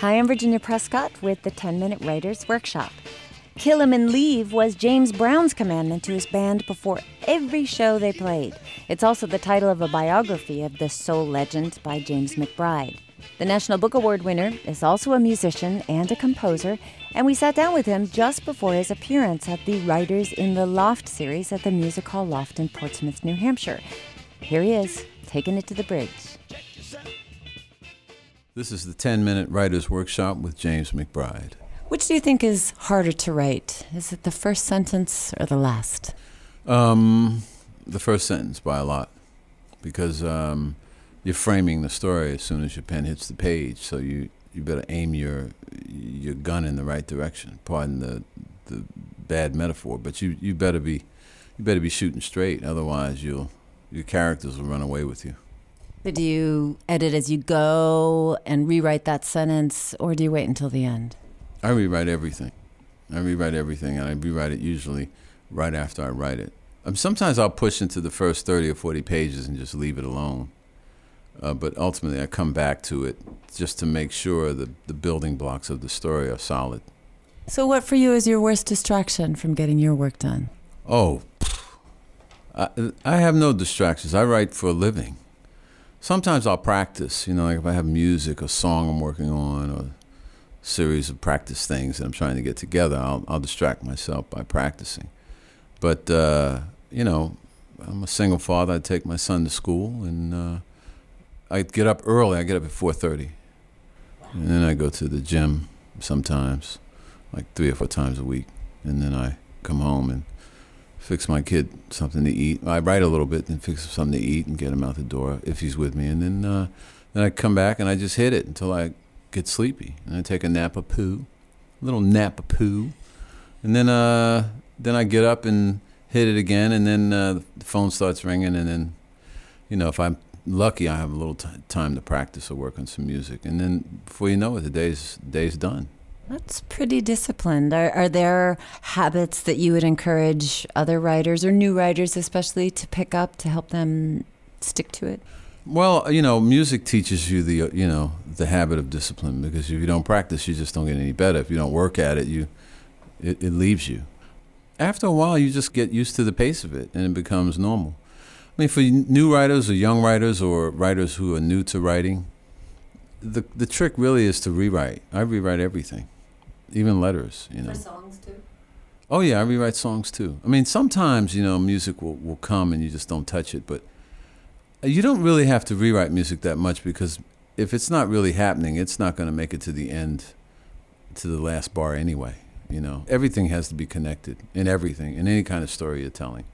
Hi, I'm Virginia Prescott with the 10 Minute Writers Workshop. Kill 'em and leave was James Brown's commandment to his band before every show they played. It's also the title of a biography of the soul legend by James McBride. The National Book Award winner is also a musician and a composer, and we sat down with him just before his appearance at the Writers in the Loft series at the Music Hall Loft in Portsmouth, New Hampshire. Here he is, taking it to the bridge. This is the 10 minute writer's workshop with James McBride. Which do you think is harder to write? Is it the first sentence or the last? Um, the first sentence by a lot, because um, you're framing the story as soon as your pen hits the page. So you, you better aim your your gun in the right direction. Pardon the the bad metaphor, but you, you better be you better be shooting straight. Otherwise, you'll your characters will run away with you. Do you edit as you go and rewrite that sentence, or do you wait until the end? I rewrite everything. I rewrite everything, and I rewrite it usually right after I write it. Um, sometimes I'll push into the first 30 or 40 pages and just leave it alone. Uh, but ultimately, I come back to it just to make sure that the building blocks of the story are solid. So, what for you is your worst distraction from getting your work done? Oh, I, I have no distractions. I write for a living. Sometimes I'll practice, you know, like if I have music, a song I'm working on, or a series of practice things that I'm trying to get together, I'll, I'll distract myself by practicing. But, uh, you know, I'm a single father. I take my son to school, and uh, I get up early. I get up at 4.30. And then I go to the gym sometimes, like three or four times a week. And then I come home and fix my kid something to eat. I write a little bit and fix him something to eat and get him out the door if he's with me. And then uh, then I come back and I just hit it until I get sleepy. And I take a nap of poo, a little nap of poo. And then uh, then I get up and hit it again. And then uh, the phone starts ringing. And then, you know, if I'm lucky, I have a little t- time to practice or work on some music. And then before you know it, the day's, day's done. That's pretty disciplined. Are, are there habits that you would encourage other writers or new writers, especially, to pick up to help them stick to it? Well, you know, music teaches you the you know the habit of discipline because if you don't practice, you just don't get any better. If you don't work at it, you it, it leaves you. After a while, you just get used to the pace of it, and it becomes normal. I mean, for new writers or young writers or writers who are new to writing, the the trick really is to rewrite. I rewrite everything even letters, you know. For songs too. Oh yeah, I rewrite songs too. I mean, sometimes you know music will will come and you just don't touch it, but uh, you don't really have to rewrite music that much because if it's not really happening, it's not going to make it to the end, to the last bar anyway. You know, everything has to be connected in everything, in any kind of story you're telling,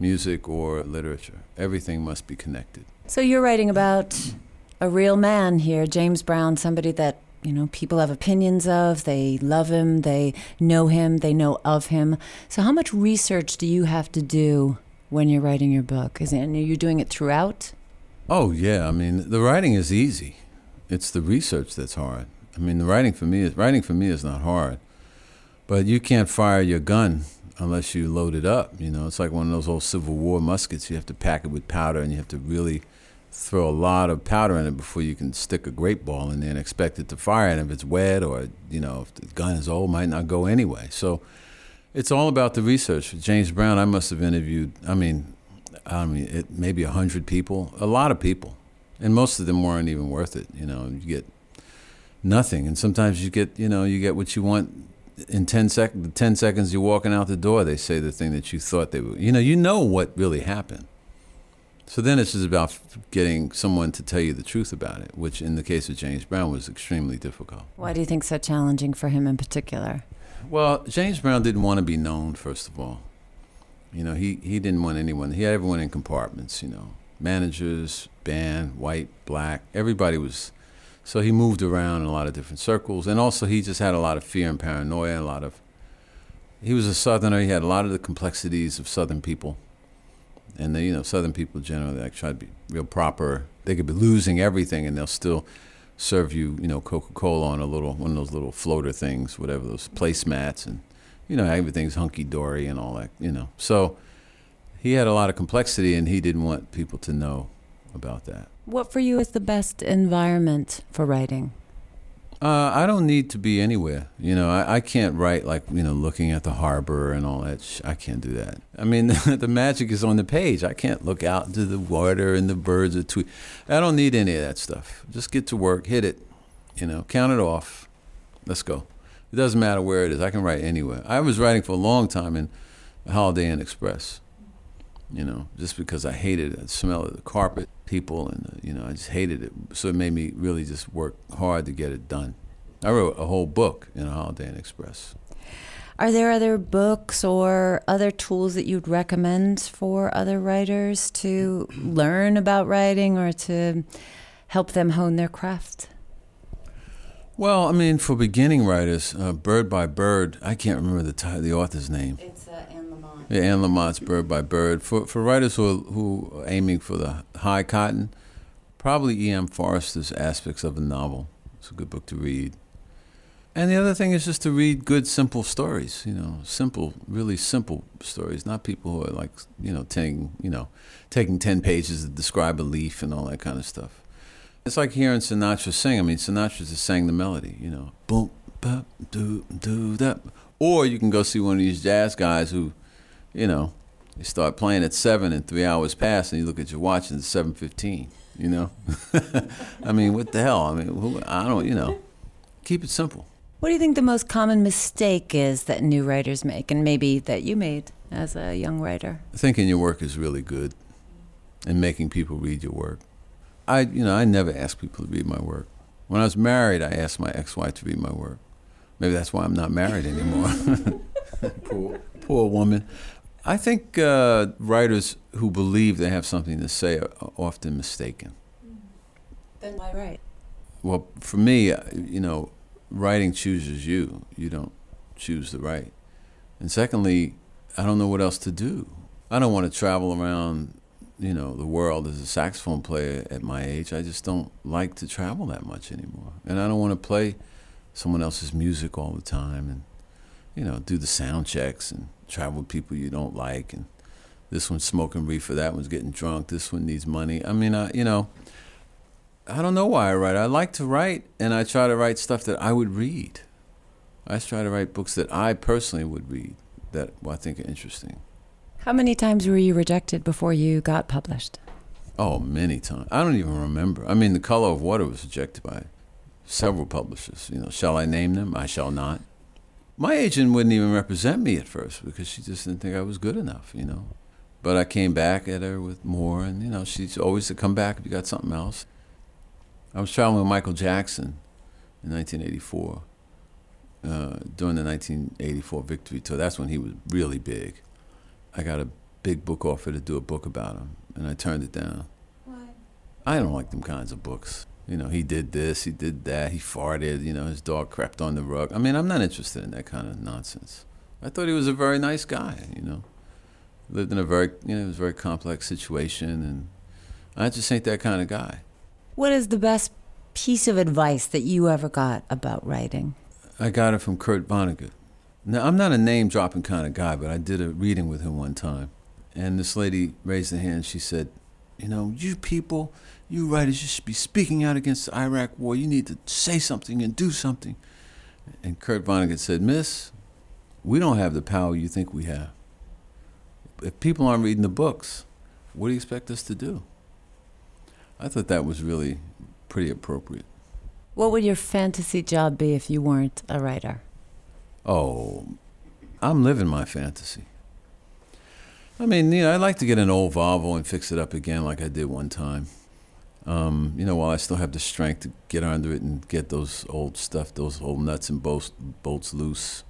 music or literature. Everything must be connected. So you're writing about a real man here, James Brown, somebody that you know people have opinions of they love him they know him they know of him. So how much research do you have to do when you're writing your book? Is it, and are you're doing it throughout? Oh yeah i mean the writing is easy. It's the research that's hard. I mean the writing for me is writing for me is not hard. But you can't fire your gun unless you load it up you know? It's like one of those old civil war muskets. You have to pack it with powder and you have to really throw a lot of powder in it before you can stick a grape ball in there and expect it to fire. And if it's wet or you know if the gun is old, might not go anyway. So it's all about the research. James Brown, I must have interviewed. I mean, I mean, it, maybe a hundred people, a lot of people, and most of them weren't even worth it. You know, you get nothing, and sometimes you get you know you get what you want in 10 sec- 10 seconds you're walking out the door they say the thing that you thought they would you know you know what really happened so then it's just about getting someone to tell you the truth about it, which in the case of James Brown was extremely difficult. Why do you think so challenging for him in particular? Well, James Brown didn't want to be known, first of all. You know, he, he didn't want anyone, he had everyone in compartments, you know, managers, band, white, black, everybody was. So he moved around in a lot of different circles. And also, he just had a lot of fear and paranoia, a lot of. He was a Southerner, he had a lot of the complexities of Southern people and the, you know Southern people generally like try to be real proper. They could be losing everything, and they'll still serve you, you know, Coca Cola on a little one of those little floater things, whatever those placemats, and you know everything's hunky dory and all that, you know. So he had a lot of complexity, and he didn't want people to know about that. What for you is the best environment for writing? Uh, I don't need to be anywhere. You know, I, I can't write like you know looking at the harbor and all that. Sh- I can't do that. I mean, the magic is on the page. I can't look out into the water and the birds are tweet. I don't need any of that stuff. Just get to work, hit it. You know, count it off. Let's go. It doesn't matter where it is. I can write anywhere. I was writing for a long time in Holiday Inn Express. You know, just because I hated the smell of the carpet, people, and uh, you know, I just hated it. So it made me really just work hard to get it done. I wrote a whole book in a Holiday Inn Express. Are there other books or other tools that you'd recommend for other writers to learn about writing or to help them hone their craft? Well, I mean, for beginning writers, uh, Bird by Bird, I can't remember the t- the author's name. It's uh. Yeah, Anne Lamott's Bird by Bird. For for writers who are, who are aiming for the high cotton, probably E.M. Forster's Aspects of a Novel. It's a good book to read. And the other thing is just to read good, simple stories. You know, simple, really simple stories. Not people who are like, you know, taking, you know, taking ten pages to describe a leaf and all that kind of stuff. It's like hearing Sinatra sing. I mean, Sinatra just sang the melody. You know, boom, bop, do, do that. Or you can go see one of these jazz guys who, you know, you start playing at seven and three hours pass, and you look at your watch and it's seven fifteen. You know, I mean, what the hell? I mean, who, I don't. You know, keep it simple. What do you think the most common mistake is that new writers make, and maybe that you made as a young writer? Thinking your work is really good, and making people read your work. I, you know, I never ask people to read my work. When I was married, I asked my ex-wife to read my work. Maybe that's why I'm not married anymore. poor, poor woman. I think uh, writers who believe they have something to say are often mistaken. Then why write? Well, for me, uh, you know, writing chooses you. You don't choose to write. And secondly, I don't know what else to do. I don't want to travel around, you know, the world as a saxophone player at my age. I just don't like to travel that much anymore. And I don't want to play someone else's music all the time and, you know, do the sound checks and travel with people you don't like and this one's smoking reefer, that one's getting drunk, this one needs money. I mean, I, you know, I don't know why I write. I like to write, and I try to write stuff that I would read. I try to write books that I personally would read that I think are interesting. How many times were you rejected before you got published? Oh, many times. I don't even remember. I mean, The Color of Water was rejected by several publishers. You know, shall I name them? I shall not. My agent wouldn't even represent me at first because she just didn't think I was good enough. You know, but I came back at her with more, and you know, she's always to come back if you got something else. I was traveling with Michael Jackson in 1984 uh, during the 1984 Victory Tour. That's when he was really big. I got a big book offer to do a book about him, and I turned it down. Why? I don't like them kinds of books. You know, he did this, he did that, he farted, you know, his dog crept on the rug. I mean, I'm not interested in that kind of nonsense. I thought he was a very nice guy, you know. Lived in a very, you know, it was a very complex situation, and I just ain't that kind of guy. What is the best piece of advice that you ever got about writing? I got it from Kurt Vonnegut. Now, I'm not a name dropping kind of guy, but I did a reading with him one time. And this lady raised her hand. She said, You know, you people, you writers, you should be speaking out against the Iraq war. You need to say something and do something. And Kurt Vonnegut said, Miss, we don't have the power you think we have. If people aren't reading the books, what do you expect us to do? I thought that was really pretty appropriate. What would your fantasy job be if you weren't a writer? Oh, I'm living my fantasy. I mean, you know, I'd like to get an old Volvo and fix it up again like I did one time. Um, you know, while I still have the strength to get under it and get those old stuff, those old nuts and bolts, bolts loose.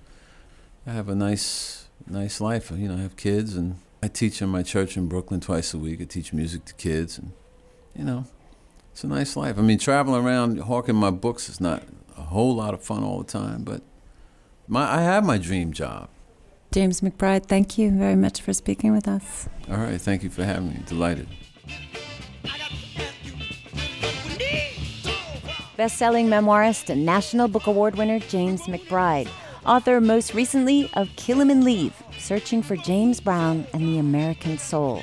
I have a nice, nice life. You know, I have kids and I teach in my church in Brooklyn twice a week. I teach music to kids and, you know, it's a nice life. I mean, traveling around hawking my books is not a whole lot of fun all the time, but my, I have my dream job. James McBride, thank you very much for speaking with us. All right, thank you for having me. Delighted. Best-selling memoirist and National Book Award winner James McBride, author most recently of Kill 'Em and Leave: Searching for James Brown and the American Soul.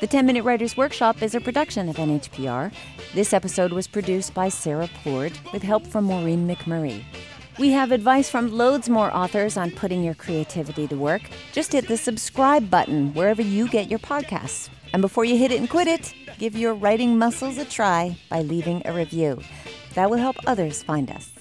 The 10 Minute Writers Workshop is a production of NHPR. This episode was produced by Sarah Plourde with help from Maureen McMurray. We have advice from loads more authors on putting your creativity to work. Just hit the subscribe button wherever you get your podcasts. And before you hit it and quit it, give your writing muscles a try by leaving a review. That will help others find us.